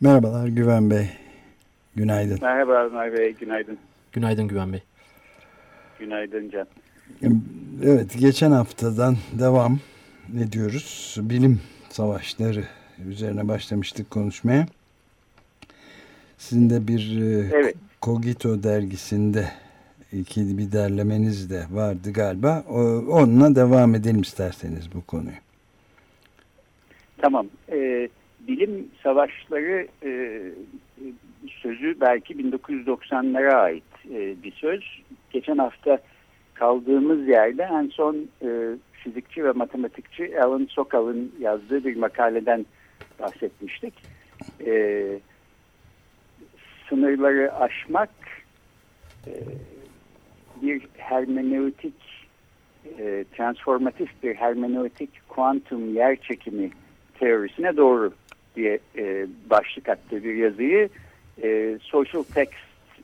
Merhabalar Güven Bey. Günaydın. Merhaba Ömer Bey, günaydın. Günaydın Güven Bey. Günaydın Can. Evet, geçen haftadan devam ediyoruz. Bilim savaşları üzerine başlamıştık konuşmaya. Sizin de bir e, evet. Kogito dergisinde iki bir derlemeniz de vardı galiba. O, onunla devam edelim isterseniz bu konuyu. Tamam. Ee, bilim savaşları e, sözü belki 1990'lara ait e, bir söz. Geçen hafta kaldığımız yerde en son e, fizikçi ve matematikçi Alan Sokal'ın yazdığı bir makaleden bahsetmiştik. E, sınırları aşmak e, bir hermeneutik e, transformatif bir hermeneutik kuantum yer çekimi teorisine doğru diye e, başlık attığı bir yazıyı e, Social Text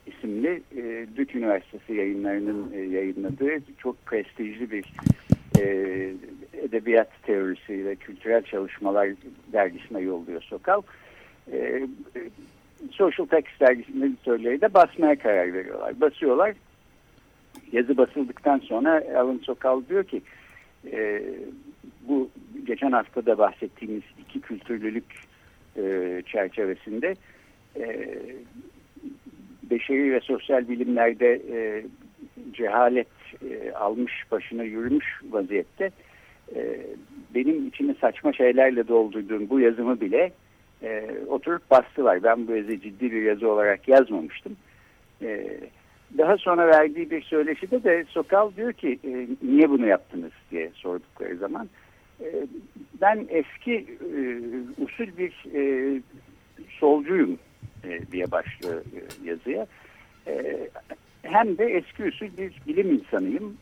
isimli e, Duke Üniversitesi yayınlarının e, yayınladığı çok prestijli bir e, edebiyat teorisi ve kültürel çalışmalar dergisine yolluyor Sokal. E, Social Text dergisinin editörleri de basmaya karar veriyorlar. Basıyorlar. Yazı basıldıktan sonra Alan Sokal diyor ki e, bu geçen hafta da bahsettiğimiz iki kültürlülük e, çerçevesinde e, beşeri ve sosyal bilimlerde e, cehalet e, almış başına yürümüş vaziyette e, benim içini saçma şeylerle doldurduğum bu yazımı bile e, oturup bastılar. Ben bu yazı ciddi bir yazı olarak yazmamıştım. E, daha sonra verdiği bir söyleşide de Sokal diyor ki e, niye bunu yaptınız diye sordukları zaman ben eski e, usul bir e, solcuyum e, diye başlıyor yazıya. Hem de eski usul bir bilim insanıyım.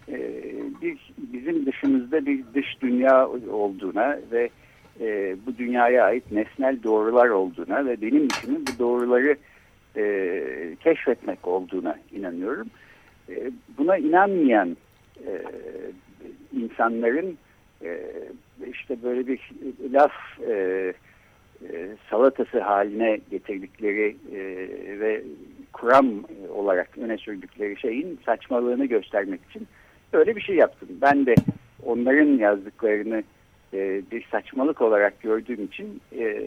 Bir bizim dışımızda bir dış dünya olduğuna ve bu dünyaya ait nesnel doğrular olduğuna ve benim işimin bu doğruları keşfetmek olduğuna inanıyorum. Buna inanmayan insanların işte böyle bir laf e, e, salatası haline getirdikleri e, ve kuram olarak öne sürdükleri şeyin saçmalığını göstermek için öyle bir şey yaptım. Ben de onların yazdıklarını e, bir saçmalık olarak gördüğüm için e,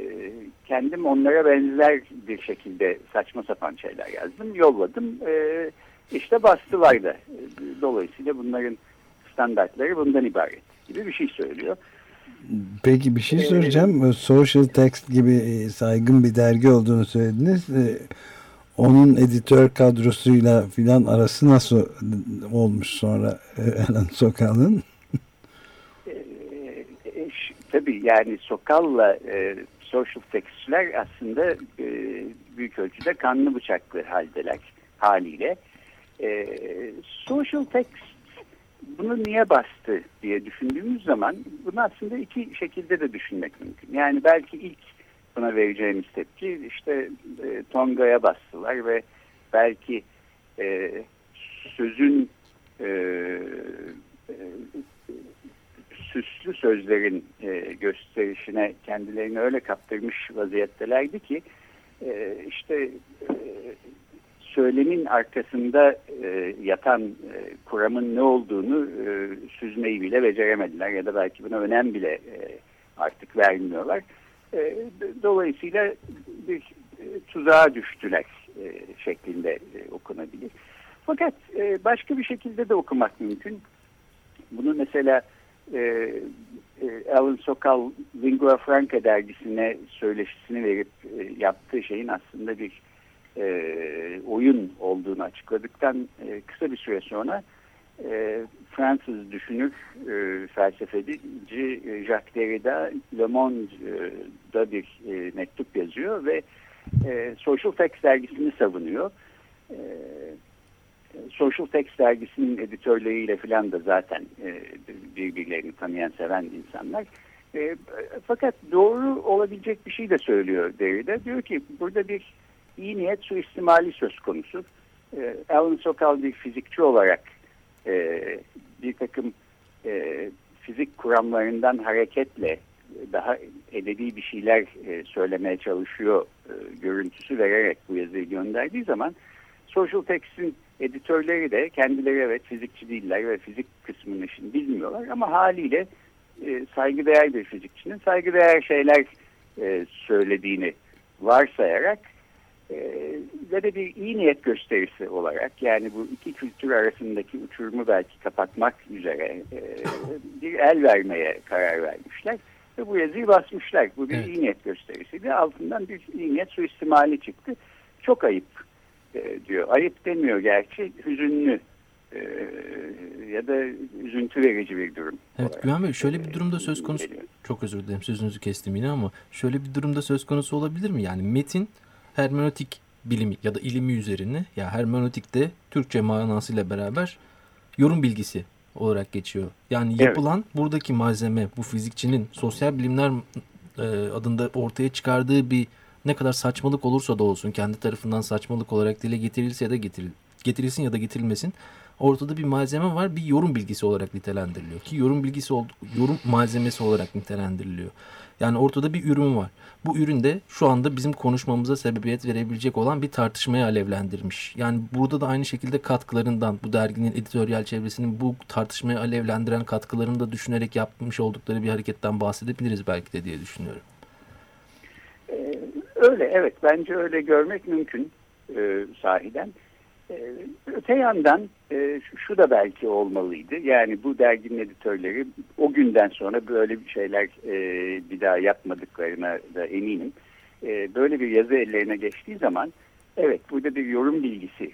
kendim onlara benzer bir şekilde saçma sapan şeyler yazdım, yolladım. E, işte bastılar da. Dolayısıyla bunların standartları bundan ibaret gibi bir şey söylüyor. Peki bir şey soracağım. Social Text gibi saygın bir dergi olduğunu söylediniz. Onun editör kadrosuyla filan arası nasıl olmuş sonra Alan Sokal'ın? Tabii yani Sokal'la e, social textçiler aslında e, büyük ölçüde kanlı bıçaklı haldeler haliyle. E, social text bunu niye bastı diye düşündüğümüz zaman bunu aslında iki şekilde de düşünmek mümkün. Yani belki ilk buna vereceğimiz tepki işte e, Tonga'ya bastılar ve belki e, sözün e, e, süslü sözlerin e, gösterişine kendilerini öyle kaptırmış vaziyettelerdi ki e, işte e, söylemin arkasında e, yatan e, kuramın ne olduğunu e, süzmeyi bile beceremediler ya da belki buna önem bile e, artık vermiyorlar. E, dolayısıyla bir e, tuzağa düştüler e, şeklinde e, okunabilir. Fakat e, başka bir şekilde de okumak mümkün. Bunu mesela e, e, Alan Sokal Lingua Franca dergisine söyleşisini verip e, yaptığı şeyin aslında bir e, oyun olduğunu açıkladıktan e, kısa bir süre sonra e, Fransız düşünür e, felsefeci e, Jacques Derrida Le Monde'da bir e, mektup yazıyor ve e, Social Text dergisini savunuyor. E, Social Text dergisinin editörleriyle filan da zaten e, birbirlerini tanıyan, seven insanlar. E, fakat doğru olabilecek bir şey de söylüyor Derrida. Diyor ki burada bir iyi niyet suistimali söz konusu. E, Alan Sokal bir fizikçi olarak e, bir takım e, fizik kuramlarından hareketle daha edebi bir şeyler e, söylemeye çalışıyor e, görüntüsü vererek bu yazıyı gönderdiği zaman Social Text'in editörleri de kendileri evet fizikçi değiller ve fizik kısmını şimdi bilmiyorlar ama haliyle e, saygıdeğer bir fizikçinin saygıdeğer şeyler e, söylediğini varsayarak ve de bir iyi niyet gösterisi olarak yani bu iki kültür arasındaki uçurumu belki kapatmak üzere e, bir el vermeye karar vermişler ve bu yazıyı basmışlar. Bu bir evet. iyi niyet gösterisiydi. Altından bir iyi niyet suistimali çıktı. Çok ayıp e, diyor. Ayıp demiyor gerçi. Hüzünlü e, ya da üzüntü verici bir durum. Evet Güven Bey şöyle bir durumda söz konusu geliyor. çok özür dilerim sözünüzü kestim yine ama şöyle bir durumda söz konusu olabilir mi? Yani metin hermenötik bilimi ya da ilimi üzerine ya hermenötikte Türkçe manasıyla beraber yorum bilgisi olarak geçiyor. Yani yapılan evet. buradaki malzeme bu fizikçinin sosyal bilimler e, adında ortaya çıkardığı bir ne kadar saçmalık olursa da olsun kendi tarafından saçmalık olarak dile getirilse ya da getiril, getirilsin ya da getirilmesin ortada bir malzeme var bir yorum bilgisi olarak nitelendiriliyor ki yorum bilgisi yorum malzemesi olarak nitelendiriliyor. Yani ortada bir ürün var. Bu ürün de şu anda bizim konuşmamıza sebebiyet verebilecek olan bir tartışmaya alevlendirmiş. Yani burada da aynı şekilde katkılarından bu derginin editoryal çevresinin bu tartışmaya alevlendiren katkılarını da düşünerek yapmış oldukları bir hareketten bahsedebiliriz belki de diye düşünüyorum. Ee, öyle evet bence öyle görmek mümkün e, sahiden. Ee, öte yandan e, şu da belki olmalıydı. Yani bu derginin editörleri o günden sonra böyle bir şeyler e, bir daha yapmadıklarına da eminim. E, böyle bir yazı ellerine geçtiği zaman evet burada bir yorum bilgisi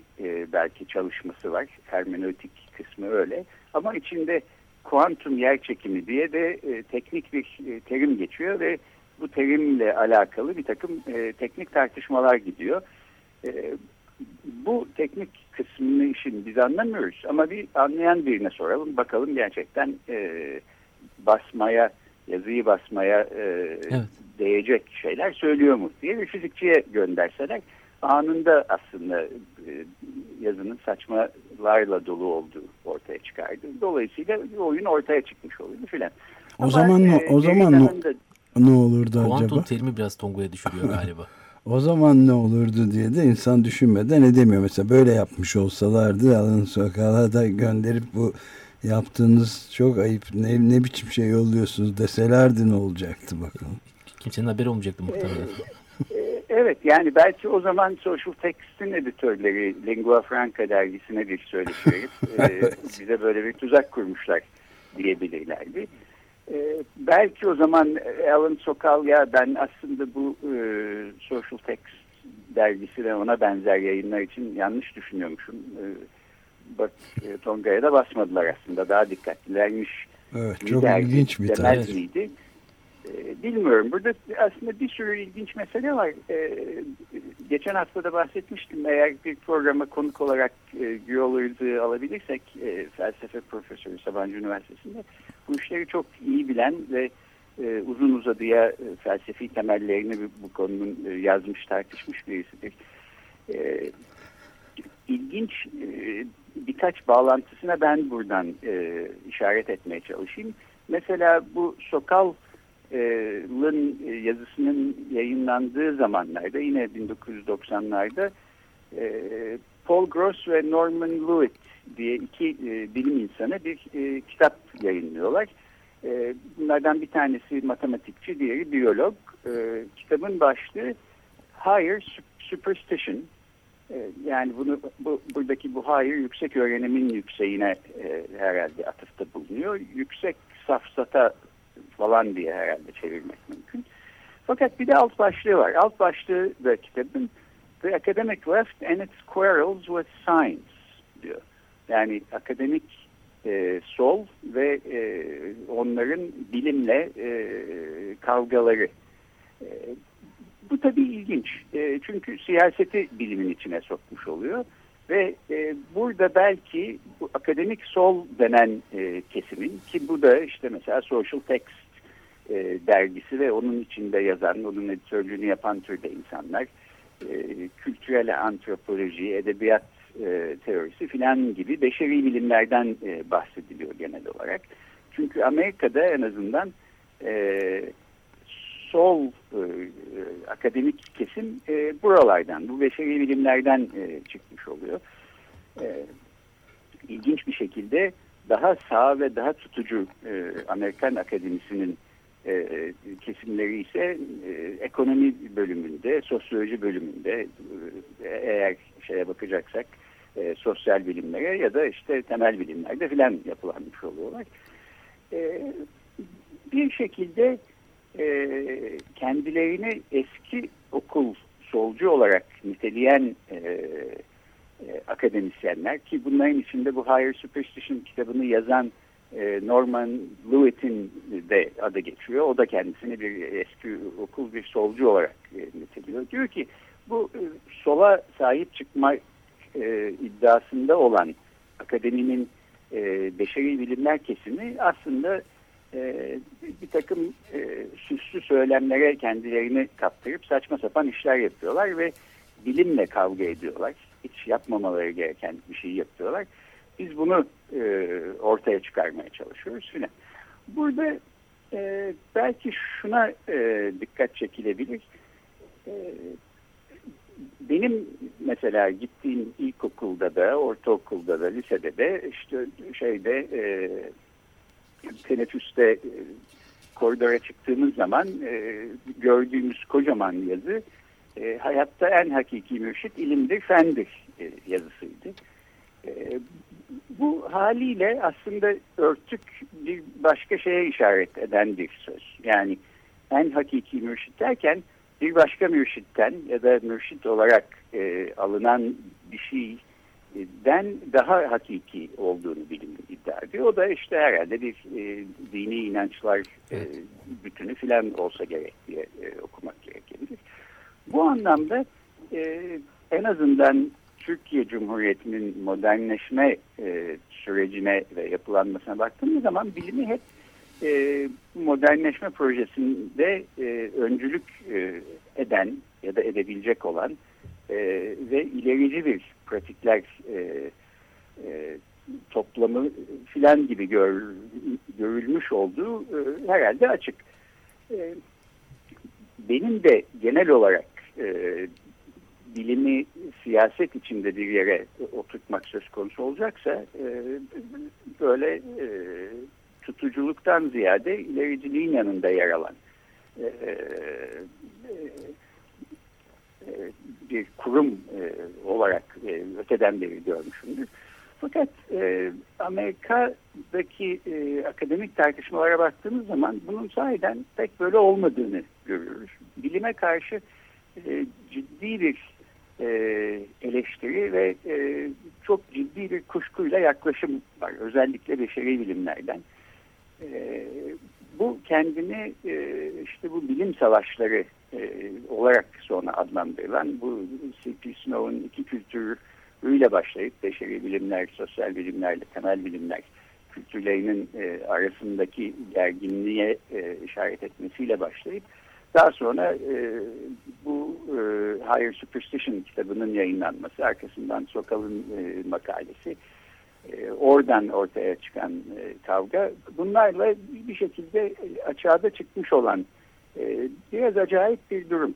belki çalışması var. Hermenötik kısmı öyle. Ama içinde kuantum yer çekimi diye de teknik bir terim geçiyor ve bu terimle alakalı bir takım teknik tartışmalar gidiyor bu teknik kısmını işin biz anlamıyoruz ama bir anlayan birine soralım bakalım gerçekten e, basmaya yazıyı basmaya e, evet. değecek şeyler söylüyor mu diye bir fizikçiye gönderseler anında aslında e, yazının saçmalarla dolu olduğu ortaya çıkardı. Dolayısıyla oyun ortaya çıkmış oluyor filan. O Ama, zaman e, o zaman ne, ne olurdu acaba? Kuantum terimi biraz Tonga'ya düşürüyor galiba. O zaman ne olurdu diye de insan düşünmeden edemiyor. Mesela böyle yapmış olsalardı alın sokağa da gönderip bu yaptığınız çok ayıp ne, ne biçim şey yolluyorsunuz deselerdi ne olacaktı bakalım. Kimsenin haberi olmayacaktı muhtemelen. Ee, evet yani belki o zaman Social Text'in editörleri Lingua Franca dergisine bir söyleşi verip e, bize böyle bir tuzak kurmuşlar diyebilirlerdi. Ee, belki o zaman Alan Sokal ya ben aslında bu e, Social Text dergisi ve ona benzer yayınlar için yanlış düşünüyormuşum. E, bak e, Tonga'ya da basmadılar aslında daha dikkatlilermiş. Evet çok ilginç bir tarih. Miydi? E, bilmiyorum. Burada aslında bir sürü ilginç mesele var. E, geçen hafta da bahsetmiştim. Eğer bir programa konuk olarak e, Güyol alabilirsek e, felsefe profesörü Sabancı Üniversitesi'nde bu işleri çok iyi bilen ve e, uzun uzadıya e, felsefi temellerini bu konunun yazmış tartışmış birisidir. E, ilginç e, birkaç bağlantısına ben buradan işaret etmeye çalışayım. Mesela bu Sokal Lın yazısının yayınlandığı zamanlarda yine 1990'larda e, Paul Gross ve Norman Lewitt diye iki bilim insanı bir kitap yayınlıyorlar. bunlardan bir tanesi matematikçi, diğeri biyolog. kitabın başlığı Higher Superstition. yani bunu bu, buradaki bu higher yüksek öğrenimin yükseğine herhalde atıfta bulunuyor. Yüksek safsata falan diye herhalde çevirmek mümkün. Fakat bir de alt başlığı var. Alt başlığı da kitabın The Academic Left and its Quarrels with Science diyor. Yani akademik e, sol ve e, onların bilimle e, kavgaları. E, bu tabii ilginç. E, çünkü siyaseti bilimin içine sokmuş oluyor. Ve e, burada belki bu akademik sol denen e, kesimin ki bu da işte mesela Social Text e, dergisi ve onun içinde yazan, onun editörlüğünü yapan türde insanlar, e, kültürel antropoloji, edebiyat e, teorisi filan gibi beşeri bilimlerden e, bahsediliyor genel olarak. Çünkü Amerika'da en azından e, sol e, akademik kesim e, buralardan, bu beşeri bilimlerden e, çıkmış oluyor. E, ilginç bir şekilde daha sağ ve daha tutucu e, Amerikan akademisinin e, kesimleri ise e, ekonomi bölümünde, sosyoloji bölümünde e, eğer şeye bakacaksak e, sosyal bilimlere ya da işte temel bilimlerde filan yapılanmış oluyorlar. E, bir şekilde e, kendilerini eski okul solcu olarak niteleyen e, e, akademisyenler ki bunların içinde bu Higher Superstition kitabını yazan e, Norman Lewitt'in de adı geçiyor. O da kendisini bir eski okul bir solcu olarak e, niteliyor. Diyor ki bu e, sola sahip çıkma e, iddiasında olan akademinin e, beşeri bilimler kesimi aslında e, bir takım e, süslü söylemlere kendilerini kaptırıp saçma sapan işler yapıyorlar ve bilimle kavga ediyorlar. Hiç yapmamaları gereken bir şey yapıyorlar. Biz bunu e, ortaya çıkarmaya çalışıyoruz filan. Burada e, belki şuna e, dikkat çekilebilir. E, benim mesela gittiğim ilkokulda da, ortaokulda da, lisede de işte şeyde e, teneffüste e, koridora çıktığımız zaman e, gördüğümüz kocaman yazı e, hayatta en hakiki mürşit ilimdir, fendir e, yazısıydı. E, bu haliyle aslında örtük bir başka şeye işaret eden bir söz. Yani en hakiki mürşit derken bir başka mürşitten ya da mürşit olarak e, alınan bir şeyden daha hakiki olduğunu bilim iddia ediyor. O da işte herhalde bir e, dini inançlar e, bütünü filan olsa gerek diye e, okumak gerekebilir. Bu anlamda e, en azından Türkiye Cumhuriyeti'nin modernleşme e, sürecine ve yapılanmasına baktığımız zaman bilimi hep e, modernleşme projesinde e, öncülük e, eden ya da edebilecek olan e, ve ilerici bir pratikler e, e, toplamı filan gibi gör, görülmüş olduğu e, herhalde açık. E, benim de genel olarak e, bilimi siyaset içinde bir yere oturtmak söz konusu olacaksa e, böyle e, tutuculuktan ziyade ilericiliğin yanında yer alan e, bir kurum olarak öteden beri görmüşümdür. Fakat e, Amerika'daki e, akademik tartışmalara baktığımız zaman bunun sahiden pek böyle olmadığını görüyoruz. Bilime karşı e, ciddi bir e, eleştiri ve e, çok ciddi bir kuşkuyla yaklaşım var. Özellikle beşeri bilimlerden. E, bu kendini işte bu bilim savaşları olarak sonra adlandırılan bu C.P. Snow'un iki kültürüyle başlayıp beşeri bilimler, sosyal bilimlerle temel bilimler kültürlerinin arasındaki gerginliğe işaret etmesiyle başlayıp daha sonra e, bu e, Higher Superstition kitabının yayınlanması, arkasından Sokal'ın e, makalesi, e, oradan ortaya çıkan e, kavga, bunlarla bir şekilde açığa da çıkmış olan e, biraz acayip bir durum.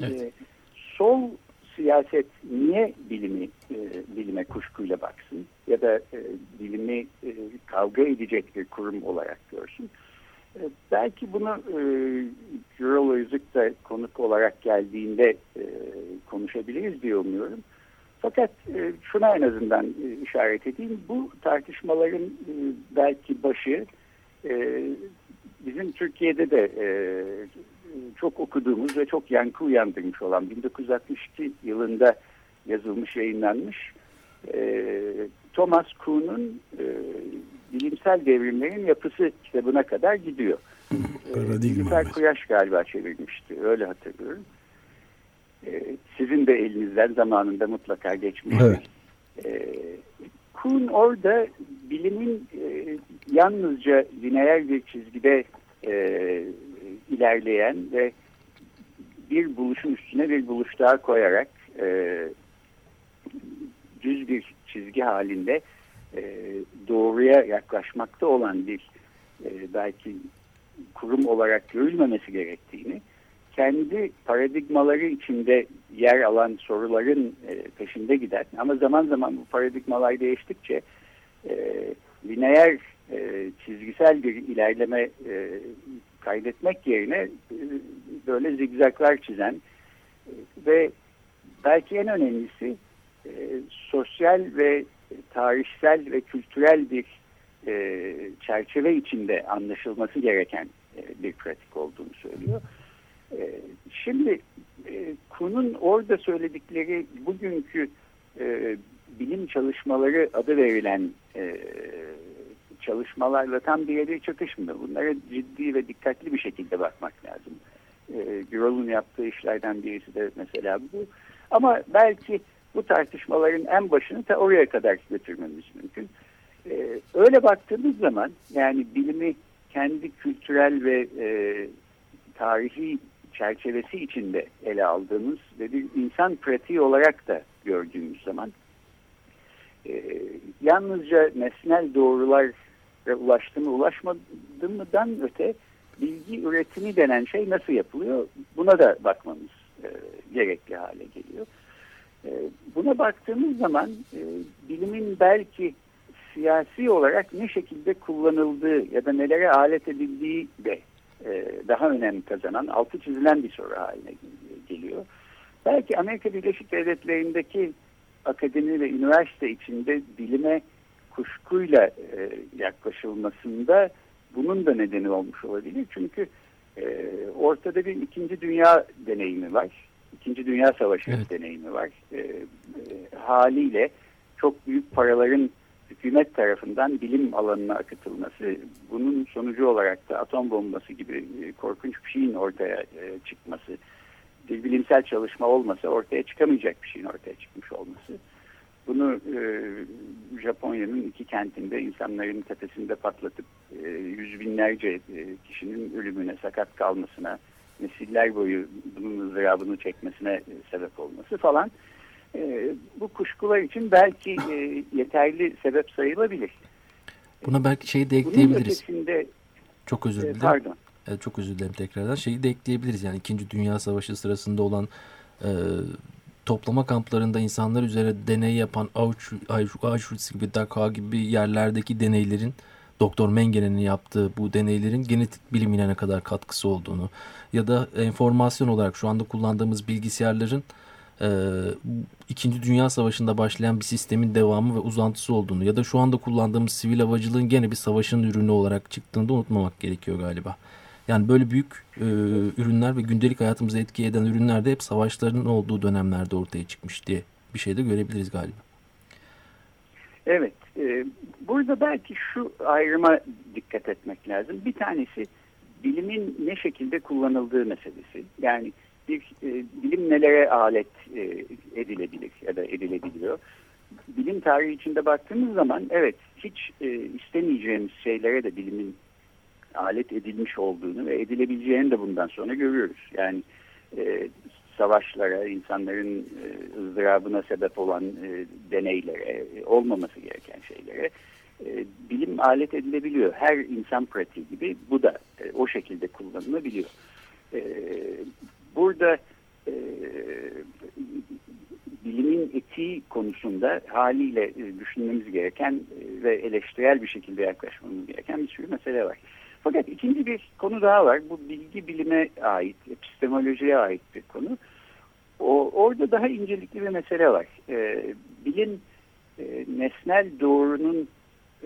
Evet. E, sol siyaset niye bilimi e, bilime kuşkuyla baksın ya da e, bilimi e, kavga edecek bir kurum olarak görsün? E, belki bunu e, Eurolojik konuk olarak geldiğinde e, konuşabiliriz diye umuyorum. Fakat e, şuna en azından e, işaret edeyim. Bu tartışmaların e, belki başı e, bizim Türkiye'de de e, çok okuduğumuz ve çok yankı uyandırmış olan 1962 yılında yazılmış, yayınlanmış e, Thomas Kuhn'un e, bilimsel devrimlerin yapısı kitabına kadar gidiyor. Paradigma. Nilüfer Kuyaş galiba çevirmişti. Öyle hatırlıyorum. E, sizin de elinizden zamanında mutlaka geçmiştir. Evet. E, Kuhn orada bilimin e, yalnızca lineer bir çizgide e, ilerleyen ve bir buluşun üstüne bir buluş daha koyarak e, düz bir çizgi halinde e, doğruya yaklaşmakta olan bir e, belki kurum olarak görülmemesi gerektiğini kendi paradigmaları içinde yer alan soruların e, peşinde giden ama zaman zaman bu paradigmalar değiştikçe e, lineer çizgisel bir ilerleme e, kaydetmek yerine böyle zigzaklar çizen ve belki en önemlisi sosyal ve tarihsel ve kültürel bir e, çerçeve içinde anlaşılması gereken e, bir pratik olduğunu söylüyor. E, şimdi e, Kuhn'un orada söyledikleri bugünkü e, bilim çalışmaları adı verilen e, çalışmalarla tam birebir çatışmıyor. Bunlara ciddi ve dikkatli bir şekilde bakmak lazım. E, Gürol'un yaptığı işlerden birisi de mesela bu. Ama belki bu tartışmaların en başını ta oraya kadar götürmemiz mümkün. E, öyle baktığımız zaman yani bilimi kendi kültürel ve e, tarihi çerçevesi içinde ele aldığımız ve bir insan pratiği olarak da gördüğümüz zaman e, yalnızca nesnel doğrulara ulaştı mı ulaşmadı mıdan öte bilgi üretimi denen şey nasıl yapılıyor buna da bakmamız e, gerekli hale geliyor. E, buna baktığımız zaman e, bilimin belki siyasi olarak ne şekilde kullanıldığı ya da nelere alet edildiği de e, daha önem kazanan, altı çizilen bir soru haline geliyor. Belki Amerika Birleşik Devletleri'ndeki akademi ve üniversite içinde bilime kuşkuyla e, yaklaşılmasında bunun da nedeni olmuş olabilir. Çünkü ortada bir ikinci dünya deneyimi var. İkinci Dünya Savaşı evet. deneyimi var. E, e, haliyle çok büyük paraların hükümet tarafından bilim alanına akıtılması, bunun sonucu olarak da atom bombası gibi e, korkunç bir şeyin ortaya e, çıkması, bir bilimsel çalışma olmasa ortaya çıkamayacak bir şeyin ortaya çıkmış olması. Bunu e, Japonya'nın iki kentinde insanların tepesinde patlatıp e, yüz binlerce e, kişinin ölümüne, sakat kalmasına, nesiller boyu bunun ızdırabını çekmesine e, sebep olması falan e, bu kuşkular için belki e, yeterli sebep sayılabilir. Buna belki şeyi de ekleyebiliriz. Ötesinde, çok özür dilerim. Pardon. Evet, çok özür dilerim tekrardan. Şeyi de ekleyebiliriz yani 2. Dünya Savaşı sırasında olan e, toplama kamplarında insanlar üzerine deney yapan Auschwitz gibi Dachau gibi yerlerdeki deneylerin Doktor Mengenen'in yaptığı bu deneylerin genetik bilimine ne kadar katkısı olduğunu ya da enformasyon olarak şu anda kullandığımız bilgisayarların e, İkinci Dünya Savaşı'nda başlayan bir sistemin devamı ve uzantısı olduğunu ya da şu anda kullandığımız sivil havacılığın gene bir savaşın ürünü olarak çıktığını da unutmamak gerekiyor galiba. Yani böyle büyük e, ürünler ve gündelik hayatımıza etki eden ürünler de hep savaşların olduğu dönemlerde ortaya çıkmış diye bir şey de görebiliriz galiba. Evet. E, burada belki şu ayrıma dikkat etmek lazım. Bir tanesi bilimin ne şekilde kullanıldığı meselesi. Yani bir e, bilim nelere alet e, edilebilir ya da edilebiliyor. Bilim tarihi içinde baktığımız zaman evet hiç e, istemeyeceğimiz şeylere de bilimin alet edilmiş olduğunu ve edilebileceğini de bundan sonra görüyoruz. Yani e, savaşlara, insanların e, ızdırabına sebep olan e, deneylere, olmaması gereken şeylere e, bilim alet edilebiliyor. Her insan pratiği gibi bu da e, o şekilde kullanılabiliyor. E, burada bilimin etiği konusunda haliyle düşünmemiz gereken ve eleştirel bir şekilde yaklaşmamız gereken bir sürü mesele var. Fakat ikinci bir konu daha var. Bu bilgi bilime ait, epistemolojiye ait bir konu. O, orada daha incelikli bir mesele var. E, bilim e, nesnel doğrunun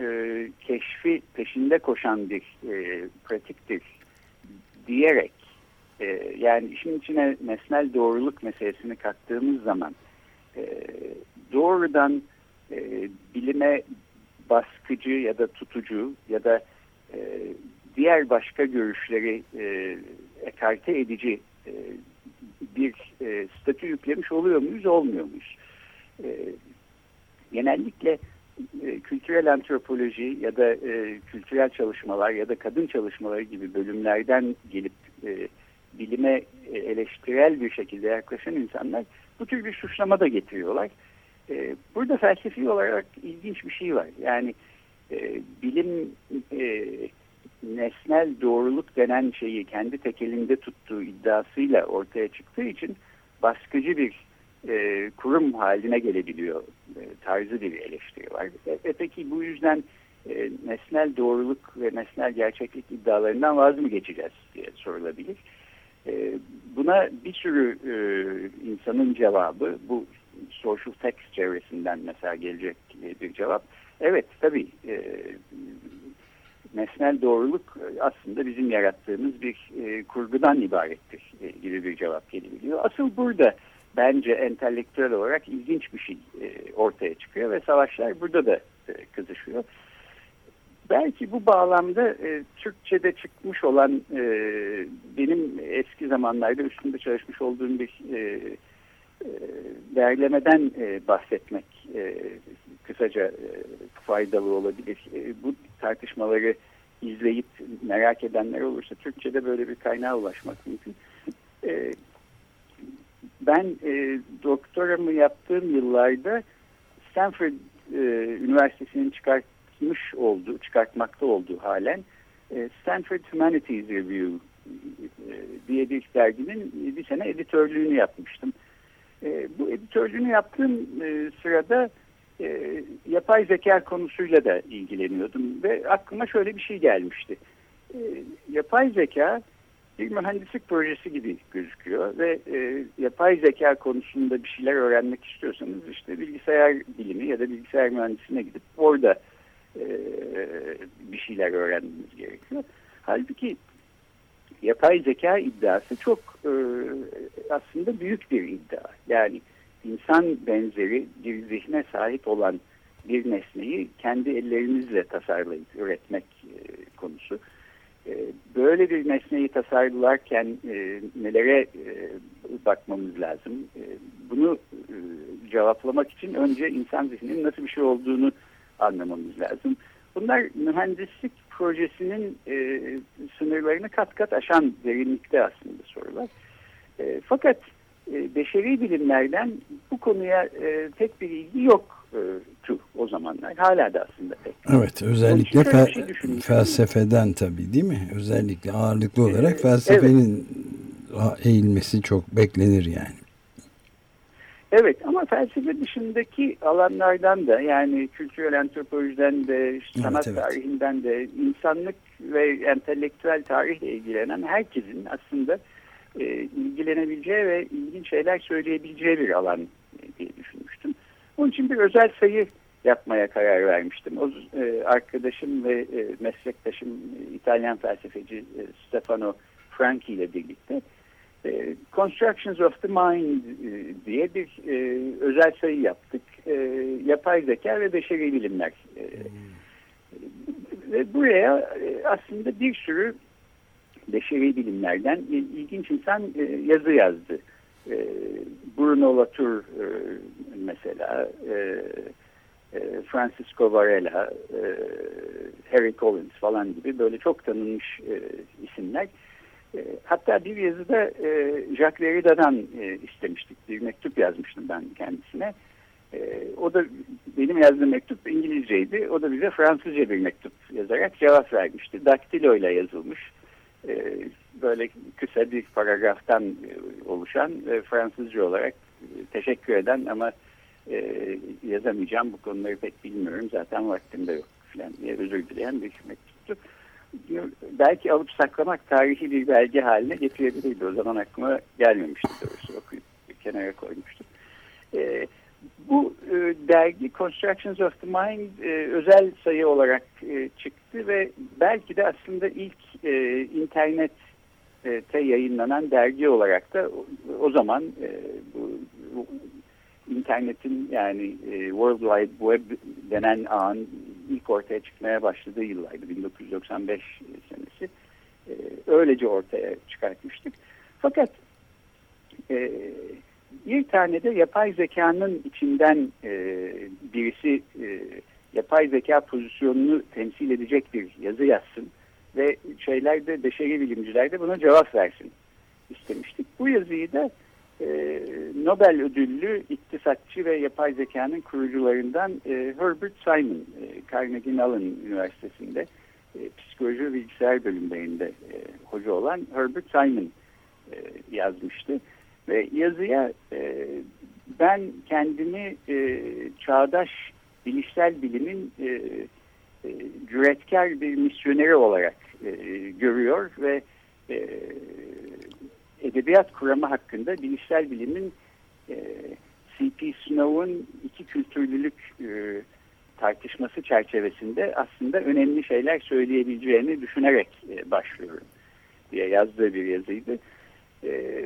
e, keşfi peşinde koşan bir e, pratiktir diyerek e, yani işin içine nesnel doğruluk meselesini kattığımız zaman e, doğrudan e, bilime baskıcı ya da tutucu ya da e, diğer başka görüşleri e, ekarte edici e, bir e, statü yüklemiş oluyor muyuz, olmuyor muyuz? E, genellikle e, kültürel antropoloji ya da e, kültürel çalışmalar ya da kadın çalışmaları gibi bölümlerden gelip e, bilime e, eleştirel bir şekilde yaklaşan insanlar bu tür bir suçlama da getiriyorlar. E, burada felsefi olarak ilginç bir şey var. Yani e, bilim e, nesnel doğruluk denen şeyi kendi tekelinde tuttuğu iddiasıyla ortaya çıktığı için baskıcı bir e, kurum haline gelebiliyor e, tarzı bir eleştiri var. E, e, peki bu yüzden e, nesnel doğruluk ve nesnel gerçeklik iddialarından vaz mı geçeceğiz diye sorulabilir. E, buna bir sürü e, insanın cevabı bu social text çevresinden mesela gelecek bir cevap. Evet tabii e, nesnel doğruluk aslında bizim yarattığımız bir e, kurgudan ibarettir e, gibi bir cevap gelebiliyor. Asıl burada bence entelektüel olarak ilginç bir şey e, ortaya çıkıyor ve savaşlar burada da e, kızışıyor. Belki bu bağlamda e, Türkçe'de çıkmış olan e, benim eski zamanlarda üstünde çalışmış olduğum bir e, e, derlemeden e, bahsetmek e, kısaca e, faydalı olabilir. E, bu tartışmaları izleyip merak edenler olursa Türkçe'de böyle bir kaynağa ulaşmak mümkün. E, ben e, doktoramı yaptığım yıllarda Stanford e, Üniversitesi'nin çıkartmış olduğu, çıkartmakta olduğu halen e, Stanford Humanities Review e, diye bir derginin bir sene editörlüğünü yapmıştım. E, bu editörlüğünü yaptığım e, sırada e, yapay zeka konusuyla da ilgileniyordum ve aklıma şöyle bir şey gelmişti. E, yapay zeka bir mühendislik projesi gibi gözüküyor ve e, yapay zeka konusunda bir şeyler öğrenmek istiyorsanız işte bilgisayar bilimi ya da bilgisayar mühendisine gidip orada e, bir şeyler öğrenmeniz gerekiyor. Halbuki yapay zeka iddiası çok e, aslında büyük bir iddia. Yani insan benzeri bir zihne sahip olan bir nesneyi kendi ellerinizle tasarlayıp üretmek e, konusu. E, böyle bir nesneyi tasarlarken e, nelere e, bakmamız lazım? E, bunu e, cevaplamak için önce insan zihninin nasıl bir şey olduğunu anlamamız lazım. Bunlar mühendislik projesinin sınırlarını kat kat aşan derinlikte aslında sorular. Fakat beşeri bilimlerden bu konuya pek bir ilgi yok e, tu o zamanlar. Hala da aslında pek. Evet özellikle fe şey felsefeden tabii değil mi? Özellikle ağırlıklı olarak ee, felsefenin evet. eğilmesi çok beklenir yani. Evet ama felsefe dışındaki alanlardan da yani kültürel antropolojiden de sanat evet, evet. tarihinden de insanlık ve entelektüel tarihle ilgilenen herkesin aslında e, ilgilenebileceği ve ilginç şeyler söyleyebileceği bir alan diye düşünmüştüm. Onun için bir özel sayı yapmaya karar vermiştim. O e, arkadaşım ve e, meslektaşım e, İtalyan felsefeci e, Stefano Franchi ile birlikte e, Constructions of the Mind e, diye bir e, özel sayı yaptık. E, yapay zeka ve beşeri bilimler. E, hmm. Ve buraya e, aslında bir sürü beşeri bilimlerden ilginç insan e, yazı yazdı. E, Bruno Latour e, mesela, Francisco Varela, Harry Collins falan gibi böyle çok tanınmış isimler. Hatta bir yazıda Jacques Derrida'dan istemiştik. Bir mektup yazmıştım ben kendisine. O da benim yazdığım mektup İngilizceydi. O da bize Fransızca bir mektup yazarak cevap vermişti. Daktilo ile yazılmış e, böyle kısa bir paragraftan e, oluşan e, Fransızca olarak teşekkür eden ama yazamayacağım bu konuları pek bilmiyorum zaten vaktim de yok falan diye özür dileyen bir mektuptu. Belki alıp saklamak tarihi bir belge haline getirebilirdi. O zaman aklıma gelmemişti doğrusu okuyup kenara koymuştum. E, bu e, dergi Constructions of the Mind e, özel sayı olarak e, çıktı ve belki de aslında ilk e, internette yayınlanan dergi olarak da o, o zaman e, bu, bu internetin yani e, World Wide Web denen ağın ilk ortaya çıkmaya başladığı yıllardı 1995 senesi. E, öylece ortaya çıkartmıştık. Fakat e, bir tane de yapay zekanın içinden e, birisi e, yapay zeka pozisyonunu temsil edecek bir yazı yazsın ve şeylerde beşeri bilimciler de buna cevap versin istemiştik. Bu yazıyı da e, Nobel ödüllü iktisatçı ve yapay zekanın kurucularından e, Herbert Simon, e, Carnegie Mellon Üniversitesi'nde psikoloji ve bilgisayar bölümlerinde hoca olan Herbert Simon yazmıştı. Ve yazıya ben kendimi çağdaş bilişsel bilimin cüretkar bir misyoneri olarak görüyor ve edebiyat kuramı hakkında bilişsel bilimin e, C.P. Snow'un iki kültürlülük e, tartışması çerçevesinde aslında önemli şeyler söyleyebileceğini düşünerek e, başlıyorum diye yazdığı bir yazıydı. E,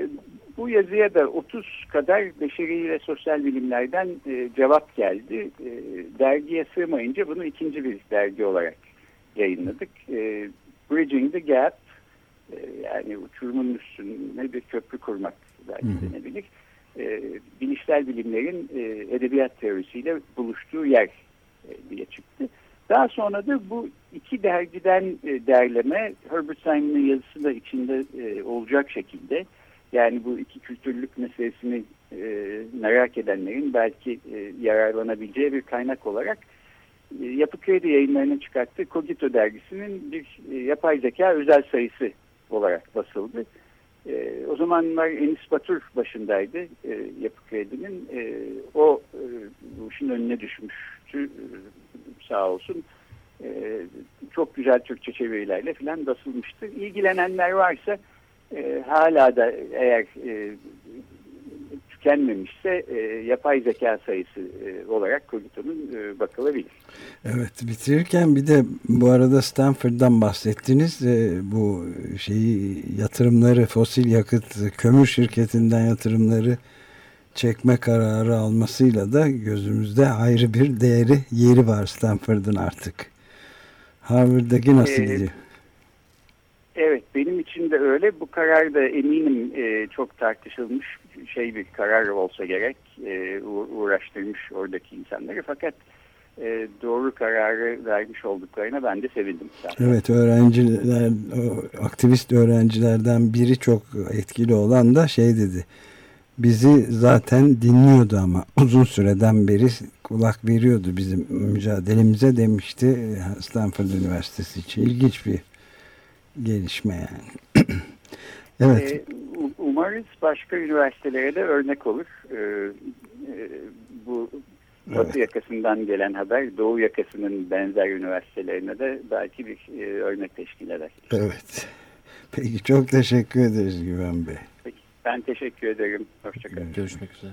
bu yazıya da 30 kadar beşeri ve sosyal bilimlerden e, cevap geldi. E, dergiye sığmayınca bunu ikinci bir dergi olarak yayınladık. E, Bridging the Gap yani uçurumun üstüne bir köprü kurmak belki denebilir. E, bilişsel bilimlerin e, edebiyat teorisiyle buluştuğu yer e, diye çıktı. Daha sonra da bu iki dergiden e, derleme Herbert Simon'ın yazısı da içinde e, olacak şekilde yani bu iki kültürlük meselesini e, merak edenlerin belki e, yararlanabileceği bir kaynak olarak e, Yapı Kredi yayınlarının çıkarttığı Cogito dergisinin bir e, yapay zeka özel sayısı olarak basıldı. E, o zamanlar Enis Batur başındaydı e, Yapı Kredi'nin. E, o e, işin önüne düşmüştü e, sağ olsun. E, çok güzel Türkçe çevirilerle filan basılmıştı. İlgilenenler varsa e, hala da eğer e, tükenmemişse e, yapay zeka sayısı e, olarak Cogito'nun e, bakılabilir. Evet bitirirken bir de bu arada Stanford'dan bahsettiniz. E, bu şeyi yatırımları fosil yakıt kömür şirketinden yatırımları çekme kararı almasıyla da gözümüzde ayrı bir değeri yeri var Stanford'ın artık. Harvard'daki nasıl Ee, gidiyor? Evet benim için de öyle. Bu karar da eminim e, çok tartışılmış şey bir karar olsa gerek. E, uğ- uğraştırmış oradaki insanları. Fakat e, doğru kararı vermiş olduklarına ben de sevindim. zaten. Evet öğrenciler, aktivist öğrencilerden biri çok etkili olan da şey dedi. Bizi zaten dinliyordu ama uzun süreden beri kulak veriyordu bizim mücadelemize demişti Stanford Üniversitesi için. İlginç bir gelişme yani. evet. E, u- umarız başka üniversitelere de örnek olur. E, e, bu Batı yakasından gelen haber Doğu yakasının benzer üniversitelerine de belki bir e, örnek teşkil eder. Evet. Peki çok teşekkür ederiz Güven Bey. Peki, ben teşekkür ederim. Hoşçakalın. Görüşmek üzere.